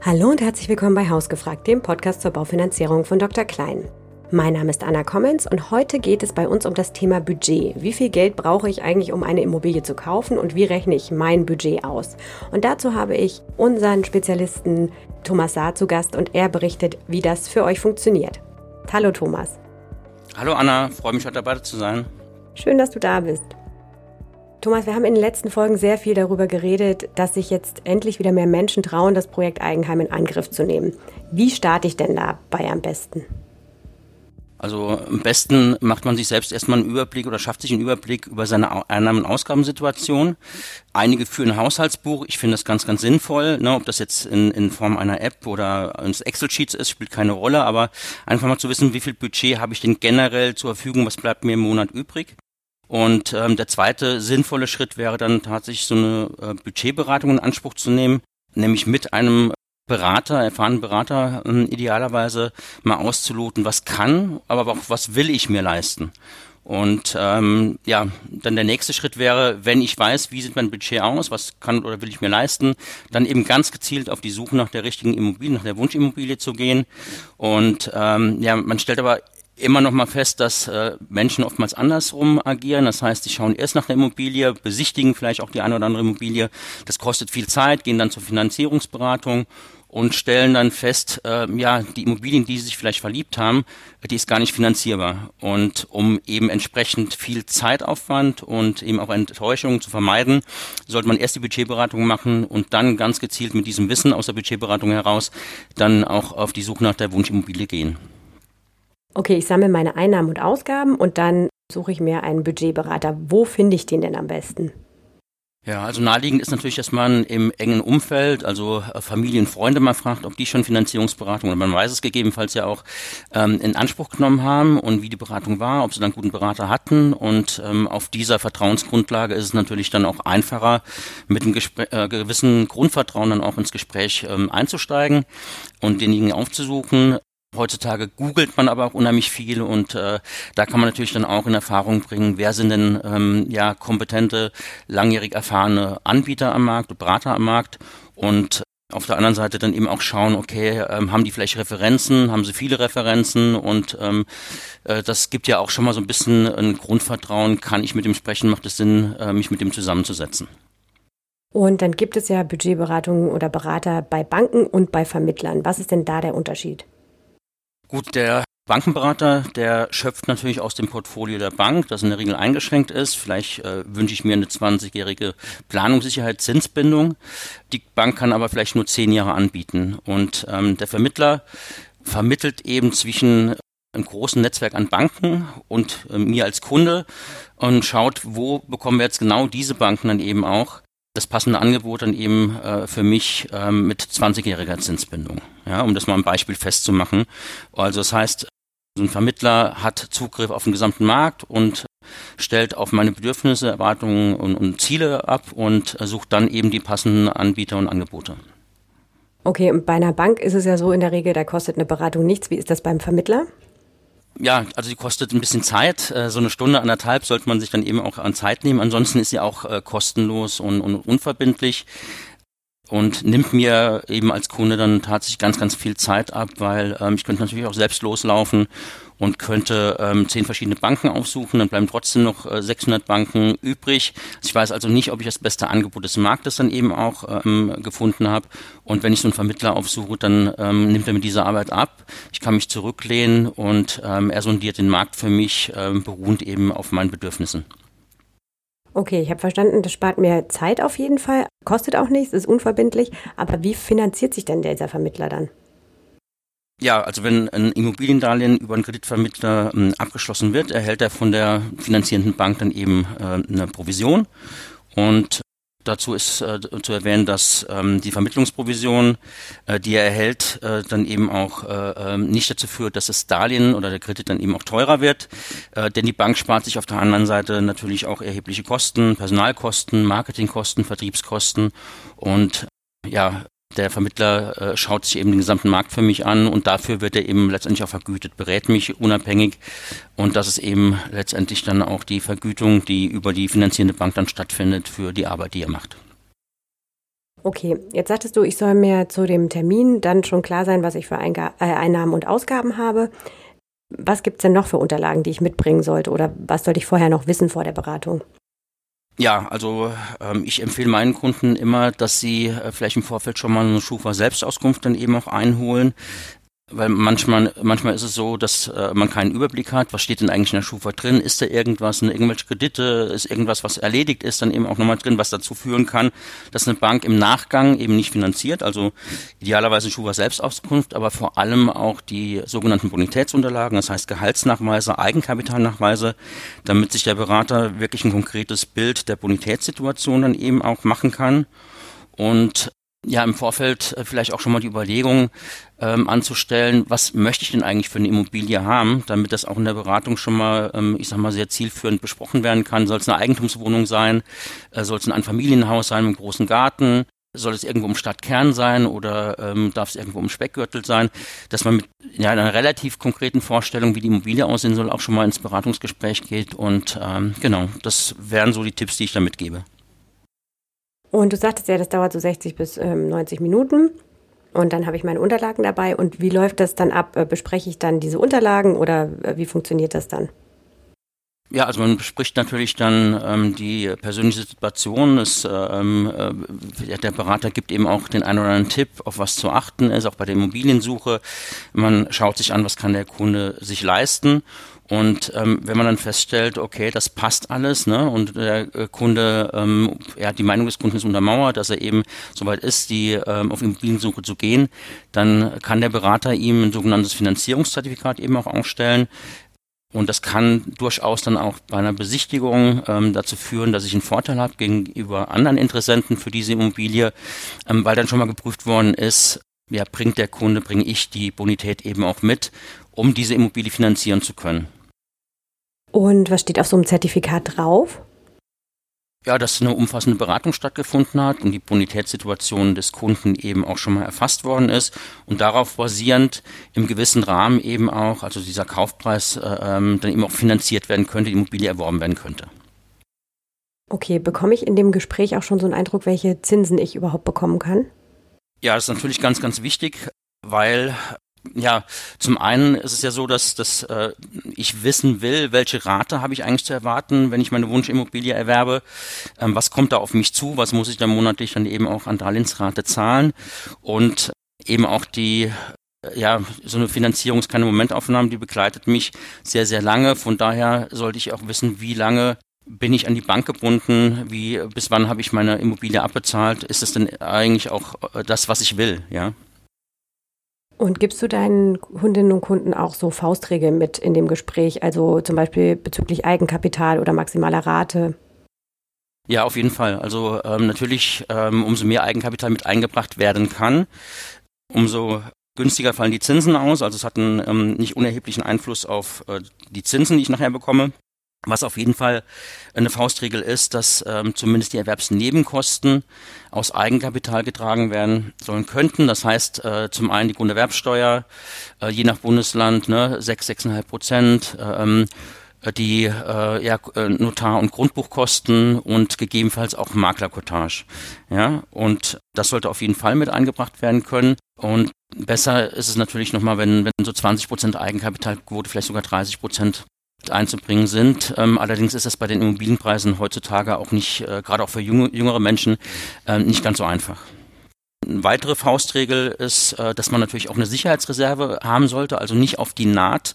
Hallo und herzlich willkommen bei Hausgefragt, dem Podcast zur Baufinanzierung von Dr. Klein. Mein Name ist Anna Kommens und heute geht es bei uns um das Thema Budget. Wie viel Geld brauche ich eigentlich, um eine Immobilie zu kaufen und wie rechne ich mein Budget aus? Und dazu habe ich unseren Spezialisten Thomas Saar zu Gast und er berichtet, wie das für euch funktioniert. Hallo Thomas. Hallo Anna, freue mich heute dabei zu sein. Schön, dass du da bist. Thomas, wir haben in den letzten Folgen sehr viel darüber geredet, dass sich jetzt endlich wieder mehr Menschen trauen, das Projekt Eigenheim in Angriff zu nehmen. Wie starte ich denn dabei am besten? Also am besten macht man sich selbst erstmal einen Überblick oder schafft sich einen Überblick über seine Einnahmen- und Ausgabensituation. Einige führen ein Haushaltsbuch. Ich finde das ganz, ganz sinnvoll. Ne, ob das jetzt in, in Form einer App oder eines Excel-Sheets ist, spielt keine Rolle. Aber einfach mal zu wissen, wie viel Budget habe ich denn generell zur Verfügung, was bleibt mir im Monat übrig. Und ähm, der zweite sinnvolle Schritt wäre dann tatsächlich so eine äh, Budgetberatung in Anspruch zu nehmen, nämlich mit einem Berater, erfahrenen Berater äh, idealerweise mal auszuloten, was kann, aber auch was will ich mir leisten. Und ähm, ja, dann der nächste Schritt wäre, wenn ich weiß, wie sieht mein Budget aus, was kann oder will ich mir leisten, dann eben ganz gezielt auf die Suche nach der richtigen Immobilie, nach der Wunschimmobilie zu gehen. Und ähm, ja, man stellt aber immer noch mal fest, dass äh, Menschen oftmals andersrum agieren. Das heißt, sie schauen erst nach der Immobilie, besichtigen vielleicht auch die eine oder andere Immobilie. Das kostet viel Zeit, gehen dann zur Finanzierungsberatung und stellen dann fest, äh, ja, die Immobilien, die sie sich vielleicht verliebt haben, die ist gar nicht finanzierbar. Und um eben entsprechend viel Zeitaufwand und eben auch Enttäuschungen zu vermeiden, sollte man erst die Budgetberatung machen und dann ganz gezielt mit diesem Wissen aus der Budgetberatung heraus dann auch auf die Suche nach der Wunschimmobilie gehen okay, ich sammle meine Einnahmen und Ausgaben und dann suche ich mir einen Budgetberater. Wo finde ich den denn am besten? Ja, also naheliegend ist natürlich, dass man im engen Umfeld, also äh, Familien, Freunde mal fragt, ob die schon Finanzierungsberatung oder man weiß es gegebenenfalls ja auch ähm, in Anspruch genommen haben und wie die Beratung war, ob sie dann guten Berater hatten und ähm, auf dieser Vertrauensgrundlage ist es natürlich dann auch einfacher, mit einem Gespräch, äh, gewissen Grundvertrauen dann auch ins Gespräch ähm, einzusteigen und denjenigen aufzusuchen. Heutzutage googelt man aber auch unheimlich viel und äh, da kann man natürlich dann auch in Erfahrung bringen, wer sind denn ähm, ja kompetente, langjährig erfahrene Anbieter am Markt, Berater am Markt und auf der anderen Seite dann eben auch schauen, okay, ähm, haben die vielleicht Referenzen, haben sie viele Referenzen und ähm, äh, das gibt ja auch schon mal so ein bisschen ein Grundvertrauen, kann ich mit dem sprechen, macht es Sinn, äh, mich mit dem zusammenzusetzen. Und dann gibt es ja Budgetberatungen oder Berater bei Banken und bei Vermittlern. Was ist denn da der Unterschied? Gut, der Bankenberater, der schöpft natürlich aus dem Portfolio der Bank, das in der Regel eingeschränkt ist. Vielleicht äh, wünsche ich mir eine 20-jährige Planungssicherheit, Zinsbindung. Die Bank kann aber vielleicht nur zehn Jahre anbieten. Und ähm, der Vermittler vermittelt eben zwischen einem großen Netzwerk an Banken und äh, mir als Kunde und schaut, wo bekommen wir jetzt genau diese Banken dann eben auch das passende Angebot dann eben äh, für mich ähm, mit 20-jähriger Zinsbindung, ja, um das mal ein Beispiel festzumachen. Also das heißt, so ein Vermittler hat Zugriff auf den gesamten Markt und stellt auf meine Bedürfnisse, Erwartungen und, und Ziele ab und sucht dann eben die passenden Anbieter und Angebote. Okay, und bei einer Bank ist es ja so in der Regel, da kostet eine Beratung nichts. Wie ist das beim Vermittler? Ja, also die kostet ein bisschen Zeit. Äh, so eine Stunde, anderthalb sollte man sich dann eben auch an Zeit nehmen. Ansonsten ist sie auch äh, kostenlos und, und unverbindlich und nimmt mir eben als Kunde dann tatsächlich ganz, ganz viel Zeit ab, weil ähm, ich könnte natürlich auch selbst loslaufen und könnte ähm, zehn verschiedene Banken aufsuchen, dann bleiben trotzdem noch äh, 600 Banken übrig. Ich weiß also nicht, ob ich das beste Angebot des Marktes dann eben auch ähm, gefunden habe. Und wenn ich so einen Vermittler aufsuche, dann ähm, nimmt er mir diese Arbeit ab. Ich kann mich zurücklehnen und ähm, er sondiert den Markt für mich, ähm, beruhend eben auf meinen Bedürfnissen. Okay, ich habe verstanden, das spart mir Zeit auf jeden Fall, kostet auch nichts, ist unverbindlich. Aber wie finanziert sich denn dieser Vermittler dann? Ja, also wenn ein Immobiliendarlehen über einen Kreditvermittler äh, abgeschlossen wird, erhält er von der finanzierenden Bank dann eben äh, eine Provision. Und dazu ist äh, zu erwähnen, dass ähm, die Vermittlungsprovision, äh, die er erhält, äh, dann eben auch äh, ähm, nicht dazu führt, dass das Darlehen oder der Kredit dann eben auch teurer wird. Äh, denn die Bank spart sich auf der anderen Seite natürlich auch erhebliche Kosten, Personalkosten, Marketingkosten, Vertriebskosten und ja, der Vermittler äh, schaut sich eben den gesamten Markt für mich an und dafür wird er eben letztendlich auch vergütet, berät mich unabhängig und das ist eben letztendlich dann auch die Vergütung, die über die finanzierende Bank dann stattfindet für die Arbeit, die er macht. Okay, jetzt sagtest du, ich soll mir zu dem Termin dann schon klar sein, was ich für Einga äh, Einnahmen und Ausgaben habe. Was gibt es denn noch für Unterlagen, die ich mitbringen sollte oder was sollte ich vorher noch wissen vor der Beratung? Ja, also ähm, ich empfehle meinen Kunden immer, dass sie äh, vielleicht im Vorfeld schon mal eine Schufa-Selbstauskunft dann eben auch einholen. Weil manchmal, manchmal ist es so, dass äh, man keinen Überblick hat, was steht denn eigentlich in der Schufa drin, ist da irgendwas, ne, irgendwelche Kredite, ist irgendwas, was erledigt ist, dann eben auch nochmal drin, was dazu führen kann, dass eine Bank im Nachgang eben nicht finanziert, also idealerweise Schufa Selbstauskunft, aber vor allem auch die sogenannten Bonitätsunterlagen, das heißt Gehaltsnachweise, Eigenkapitalnachweise, damit sich der Berater wirklich ein konkretes Bild der Bonitätssituation dann eben auch machen kann. Und ja im Vorfeld äh, vielleicht auch schon mal die Überlegung ähm, anzustellen, was möchte ich denn eigentlich für eine Immobilie haben, damit das auch in der Beratung schon mal, ähm, ich sag mal, sehr zielführend besprochen werden kann. Soll es eine Eigentumswohnung sein? Äh, Soll es ein Einfamilienhaus sein mit einem großen Garten? Soll es irgendwo im Stadtkern sein oder ähm, darf es irgendwo im Speckgürtel sein? Dass man mit ja, einer relativ konkreten Vorstellung, wie die Immobilie aussehen soll, auch schon mal ins Beratungsgespräch geht. Und ähm, genau, das wären so die Tipps, die ich da mitgebe. Und du sagtest ja, das dauert so 60 bis ähm, 90 Minuten. Und dann habe ich meine Unterlagen dabei. Und wie läuft das dann ab? Äh, bespreche ich dann diese Unterlagen oder äh, wie funktioniert das dann? Ja, also man bespricht natürlich dann ähm, die persönliche Situation. Es, ähm, äh, der Berater gibt eben auch den einen oder anderen Tipp, auf was zu achten ist, auch bei der Immobiliensuche. Man schaut sich an, was kann der Kunde sich leisten und ähm, wenn man dann feststellt, okay, das passt alles, ne, und der äh, Kunde, ähm, hat die Meinung des Kunden ist untermauert, dass er eben soweit ist, die ähm, auf Immobiliensuche zu gehen, dann kann der Berater ihm ein sogenanntes Finanzierungszertifikat eben auch ausstellen. Und das kann durchaus dann auch bei einer Besichtigung ähm, dazu führen, dass ich einen Vorteil habe gegenüber anderen Interessenten für diese Immobilie, ähm, weil dann schon mal geprüft worden ist, ja, bringt der Kunde, bringe ich die Bonität eben auch mit, um diese Immobilie finanzieren zu können. Und was steht auf so einem Zertifikat drauf? Ja, dass eine umfassende Beratung stattgefunden hat und die Bonitätssituation des Kunden eben auch schon mal erfasst worden ist und darauf basierend im gewissen Rahmen eben auch, also dieser Kaufpreis äh, ähm, dann eben auch finanziert werden könnte, die Immobilie erworben werden könnte. Okay, bekomme ich in dem Gespräch auch schon so einen Eindruck, welche Zinsen ich überhaupt bekommen kann? Ja, das ist natürlich ganz, ganz wichtig, weil ja, zum einen ist es ja so, dass, dass äh, ich wissen will, welche Rate habe ich eigentlich zu erwarten, wenn ich meine Wunschimmobilie erwerbe. Ähm, was kommt da auf mich zu? Was muss ich dann monatlich dann eben auch an Darlehensrate zahlen? Und eben auch die äh, ja, so eine Finanzierung ist keine Momentaufnahme, die begleitet mich sehr, sehr lange. Von daher sollte ich auch wissen, wie lange bin ich an die Bank gebunden, wie, bis wann habe ich meine Immobilie abbezahlt? Ist es denn eigentlich auch äh, das, was ich will, ja? Und gibst du deinen Kundinnen und Kunden auch so Faustregeln mit in dem Gespräch, also zum Beispiel bezüglich Eigenkapital oder maximaler Rate? Ja, auf jeden Fall. Also ähm, natürlich, ähm, umso mehr Eigenkapital mit eingebracht werden kann, umso günstiger fallen die Zinsen aus. Also es hat einen ähm, nicht unerheblichen Einfluss auf äh, die Zinsen, die ich nachher bekomme. Was auf jeden Fall eine Faustregel ist, dass ähm, zumindest die Erwerbsnebenkosten aus Eigenkapital getragen werden sollen könnten. Das heißt äh, zum einen die Grunderwerbsteuer, äh, je nach Bundesland ne, 6, 6,5 Prozent, ähm, die äh, ja, äh, Notar- und Grundbuchkosten und gegebenenfalls auch Maklerkotage. Ja, und das sollte auf jeden Fall mit eingebracht werden können. Und besser ist es natürlich nochmal, wenn, wenn so 20 Prozent Eigenkapitalquote, vielleicht sogar 30 Prozent einzubringen sind. Ähm, allerdings ist das bei den Immobilienpreisen heutzutage auch nicht, äh, gerade auch für junge, jüngere Menschen, äh, nicht ganz so einfach. Eine weitere Faustregel ist, äh, dass man natürlich auch eine Sicherheitsreserve haben sollte, also nicht auf die Naht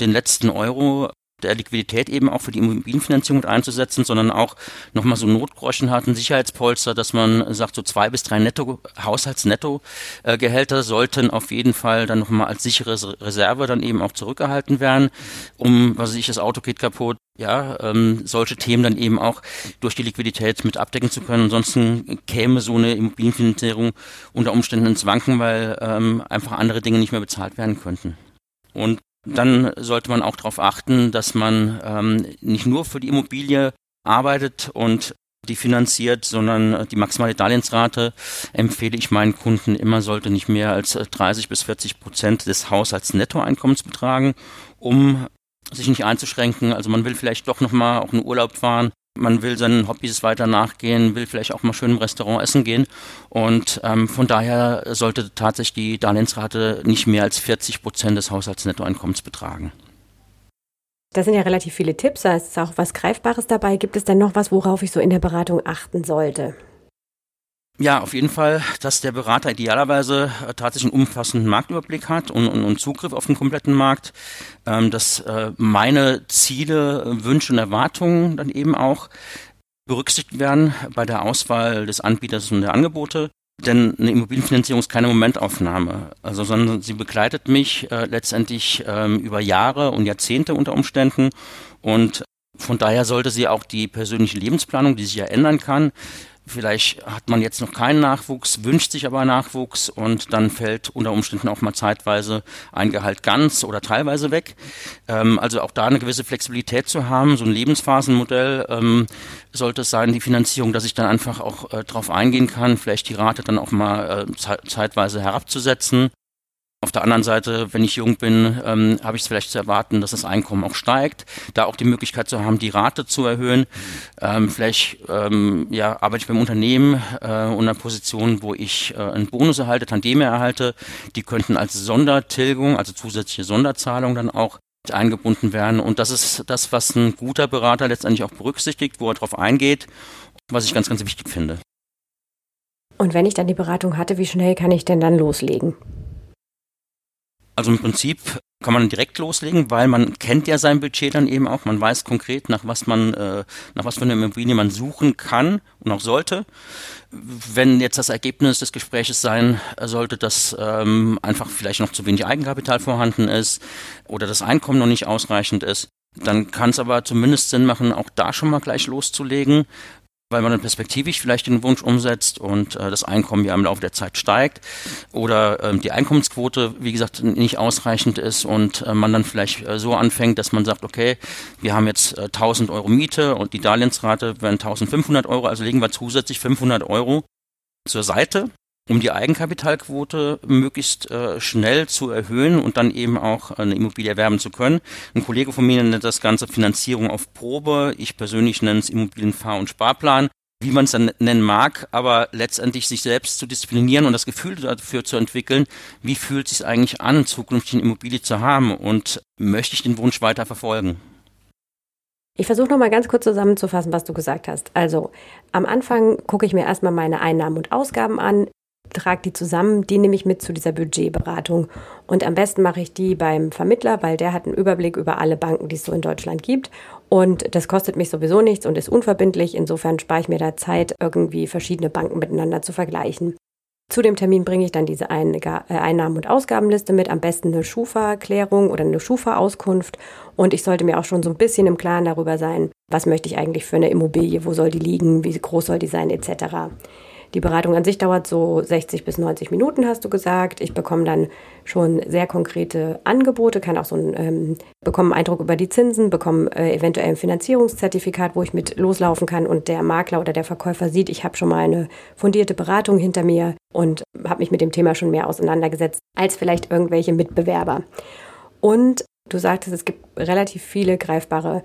den letzten Euro der Liquidität eben auch für die Immobilienfinanzierung mit einzusetzen, sondern auch nochmal so Notgroschen hat, ein Sicherheitspolster, dass man sagt, so zwei bis drei Netto, Haushaltsnetto-Gehälter sollten auf jeden Fall dann nochmal als sichere Reserve dann eben auch zurückgehalten werden, um, was weiß ich, das Auto geht kaputt, ja, ähm, solche Themen dann eben auch durch die Liquidität mit abdecken zu können. Ansonsten käme so eine Immobilienfinanzierung unter Umständen ins Wanken, weil ähm, einfach andere Dinge nicht mehr bezahlt werden könnten. Und dann sollte man auch darauf achten, dass man ähm, nicht nur für die Immobilie arbeitet und die finanziert, sondern die maximale Darlehensrate empfehle ich meinen Kunden immer, sollte nicht mehr als 30 bis 40 Prozent des Haushaltsnettoeinkommens betragen, um sich nicht einzuschränken. Also man will vielleicht doch nochmal auch einen Urlaub fahren Man will seinen Hobbys weiter nachgehen, will vielleicht auch mal schön im Restaurant essen gehen. Und ähm, von daher sollte tatsächlich die Darlehensrate nicht mehr als 40 Prozent des Haushaltsnettoeinkommens betragen. Das sind ja relativ viele Tipps, da ist auch was Greifbares dabei. Gibt es denn noch was, worauf ich so in der Beratung achten sollte? Ja, auf jeden Fall, dass der Berater idealerweise äh, tatsächlich einen umfassenden Marktüberblick hat und, und, und Zugriff auf den kompletten Markt, ähm, dass äh, meine Ziele, Wünsche und Erwartungen dann eben auch berücksichtigt werden bei der Auswahl des Anbieters und der Angebote. Denn eine Immobilienfinanzierung ist keine Momentaufnahme, also sondern sie begleitet mich äh, letztendlich ähm, über Jahre und Jahrzehnte unter Umständen und von daher sollte sie auch die persönliche Lebensplanung, die sich ja ändern kann, Vielleicht hat man jetzt noch keinen Nachwuchs, wünscht sich aber Nachwuchs und dann fällt unter Umständen auch mal zeitweise ein Gehalt ganz oder teilweise weg. Ähm, also auch da eine gewisse Flexibilität zu haben, so ein Lebensphasenmodell ähm, sollte es sein, die Finanzierung, dass ich dann einfach auch äh, darauf eingehen kann, vielleicht die Rate dann auch mal äh, zeitweise herabzusetzen auf der anderen Seite, wenn ich jung bin, ähm, habe ich es vielleicht zu erwarten, dass das Einkommen auch steigt. Da auch die Möglichkeit zu haben, die Rate zu erhöhen. Ähm, vielleicht ähm, ja, arbeite ich beim Unternehmen äh, in einer Position, wo ich äh, einen Bonus erhalte, Tandeme erhalte. Die könnten als Sondertilgung, also zusätzliche Sonderzahlung dann auch eingebunden werden. Und das ist das, was ein guter Berater letztendlich auch berücksichtigt, wo er darauf eingeht, was ich ganz, ganz wichtig finde. Und wenn ich dann die Beratung hatte, wie schnell kann ich denn dann loslegen? Also im Prinzip kann man direkt loslegen, weil man kennt ja sein Budget dann eben auch. Man weiß konkret, nach was man, äh, nach was für eine Immobilie man suchen kann und auch sollte. Wenn jetzt das Ergebnis des Gespräches sein sollte, dass ähm, einfach vielleicht noch zu wenig Eigenkapital vorhanden ist oder das Einkommen noch nicht ausreichend ist, dann kann es aber zumindest Sinn machen, auch da schon mal gleich loszulegen, weil man dann perspektivisch vielleicht den Wunsch umsetzt und äh, das Einkommen ja im Laufe der Zeit steigt oder ähm, die Einkommensquote, wie gesagt, nicht ausreichend ist und äh, man dann vielleicht äh, so anfängt, dass man sagt, okay, wir haben jetzt äh, 1000 Euro Miete und die Darlehensrate wären 1500 Euro, also legen wir zusätzlich 500 Euro zur Seite um die Eigenkapitalquote möglichst äh, schnell zu erhöhen und dann eben auch eine Immobilie erwerben zu können. Ein Kollege von mir nennt das Ganze Finanzierung auf Probe. Ich persönlich nenne es Immobilienfahr- und Sparplan wie man es dann nennen mag, aber letztendlich sich selbst zu disziplinieren und das Gefühl dafür zu entwickeln, wie fühlt es sich eigentlich an, zukünftig eine Immobilie zu haben und möchte ich den Wunsch weiter verfolgen? Ich versuche nochmal ganz kurz zusammenzufassen, was du gesagt hast. Also am Anfang gucke ich mir erstmal meine Einnahmen und Ausgaben an trage die zusammen, die nehme ich mit zu dieser Budgetberatung. Und am besten mache ich die beim Vermittler, weil der hat einen Überblick über alle Banken, die es so in Deutschland gibt. Und das kostet mich sowieso nichts und ist unverbindlich. Insofern spare ich mir da Zeit, irgendwie verschiedene Banken miteinander zu vergleichen. Zu dem Termin bringe ich dann diese äh, Einnahmen- und Ausgabenliste mit, am besten eine Schufa-Klärung oder eine Schufa-Auskunft. Und ich sollte mir auch schon so ein bisschen im Klaren darüber sein, was möchte ich eigentlich für eine Immobilie, wo soll die liegen, wie groß soll die sein, etc. Die Beratung an sich dauert so 60 bis 90 Minuten, hast du gesagt. Ich bekomme dann schon sehr konkrete Angebote, kann auch so ein, ähm, bekomme einen Eindruck über die Zinsen, bekomme äh, eventuell ein Finanzierungszertifikat, wo ich mit loslaufen kann und der Makler oder der Verkäufer sieht, ich habe schon mal eine fundierte Beratung hinter mir und habe mich mit dem Thema schon mehr auseinandergesetzt als vielleicht irgendwelche Mitbewerber. Und du sagtest, es gibt relativ viele greifbare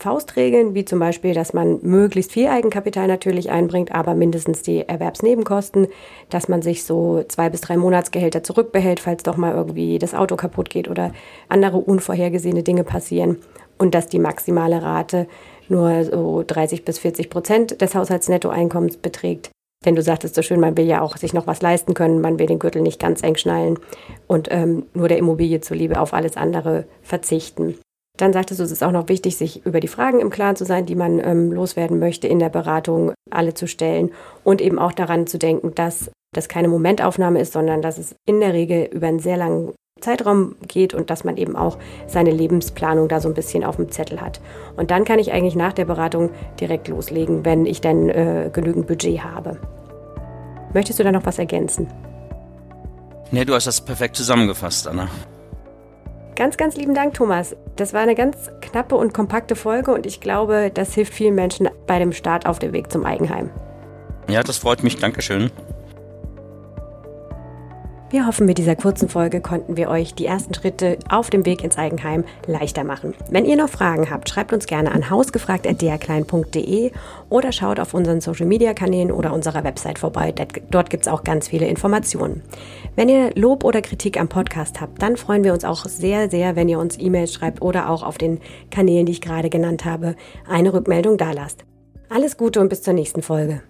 Faustregeln, wie zum Beispiel, dass man möglichst viel Eigenkapital natürlich einbringt, aber mindestens die Erwerbsnebenkosten, dass man sich so zwei bis drei Monatsgehälter zurückbehält, falls doch mal irgendwie das Auto kaputt geht oder andere unvorhergesehene Dinge passieren und dass die maximale Rate nur so 30 bis 40 Prozent des Haushaltsnettoeinkommens beträgt. Denn du sagtest so schön, man will ja auch sich noch was leisten können, man will den Gürtel nicht ganz eng schnallen und ähm, nur der Immobilie zuliebe auf alles andere verzichten. Dann sagtest du, es ist auch noch wichtig, sich über die Fragen im Klaren zu sein, die man ähm, loswerden möchte in der Beratung, alle zu stellen und eben auch daran zu denken, dass das keine Momentaufnahme ist, sondern dass es in der Regel über einen sehr langen Zeitraum geht und dass man eben auch seine Lebensplanung da so ein bisschen auf dem Zettel hat. Und dann kann ich eigentlich nach der Beratung direkt loslegen, wenn ich dann äh, genügend Budget habe. Möchtest du da noch was ergänzen? Nee, du hast das perfekt zusammengefasst, Anna. Ganz, ganz lieben Dank, Thomas. Das war eine ganz knappe und kompakte Folge und ich glaube, das hilft vielen Menschen bei dem Start auf dem Weg zum Eigenheim. Ja, das freut mich. Dankeschön. Wir hoffen, mit dieser kurzen Folge konnten wir euch die ersten Schritte auf dem Weg ins Eigenheim leichter machen. Wenn ihr noch Fragen habt, schreibt uns gerne an hausgefragt.drklein.de oder schaut auf unseren Social Media Kanälen oder unserer Website vorbei. Dort gibt es auch ganz viele Informationen. Wenn ihr Lob oder Kritik am Podcast habt, dann freuen wir uns auch sehr, sehr, wenn ihr uns E-Mails schreibt oder auch auf den Kanälen, die ich gerade genannt habe, eine Rückmeldung dalasst. Alles Gute und bis zur nächsten Folge.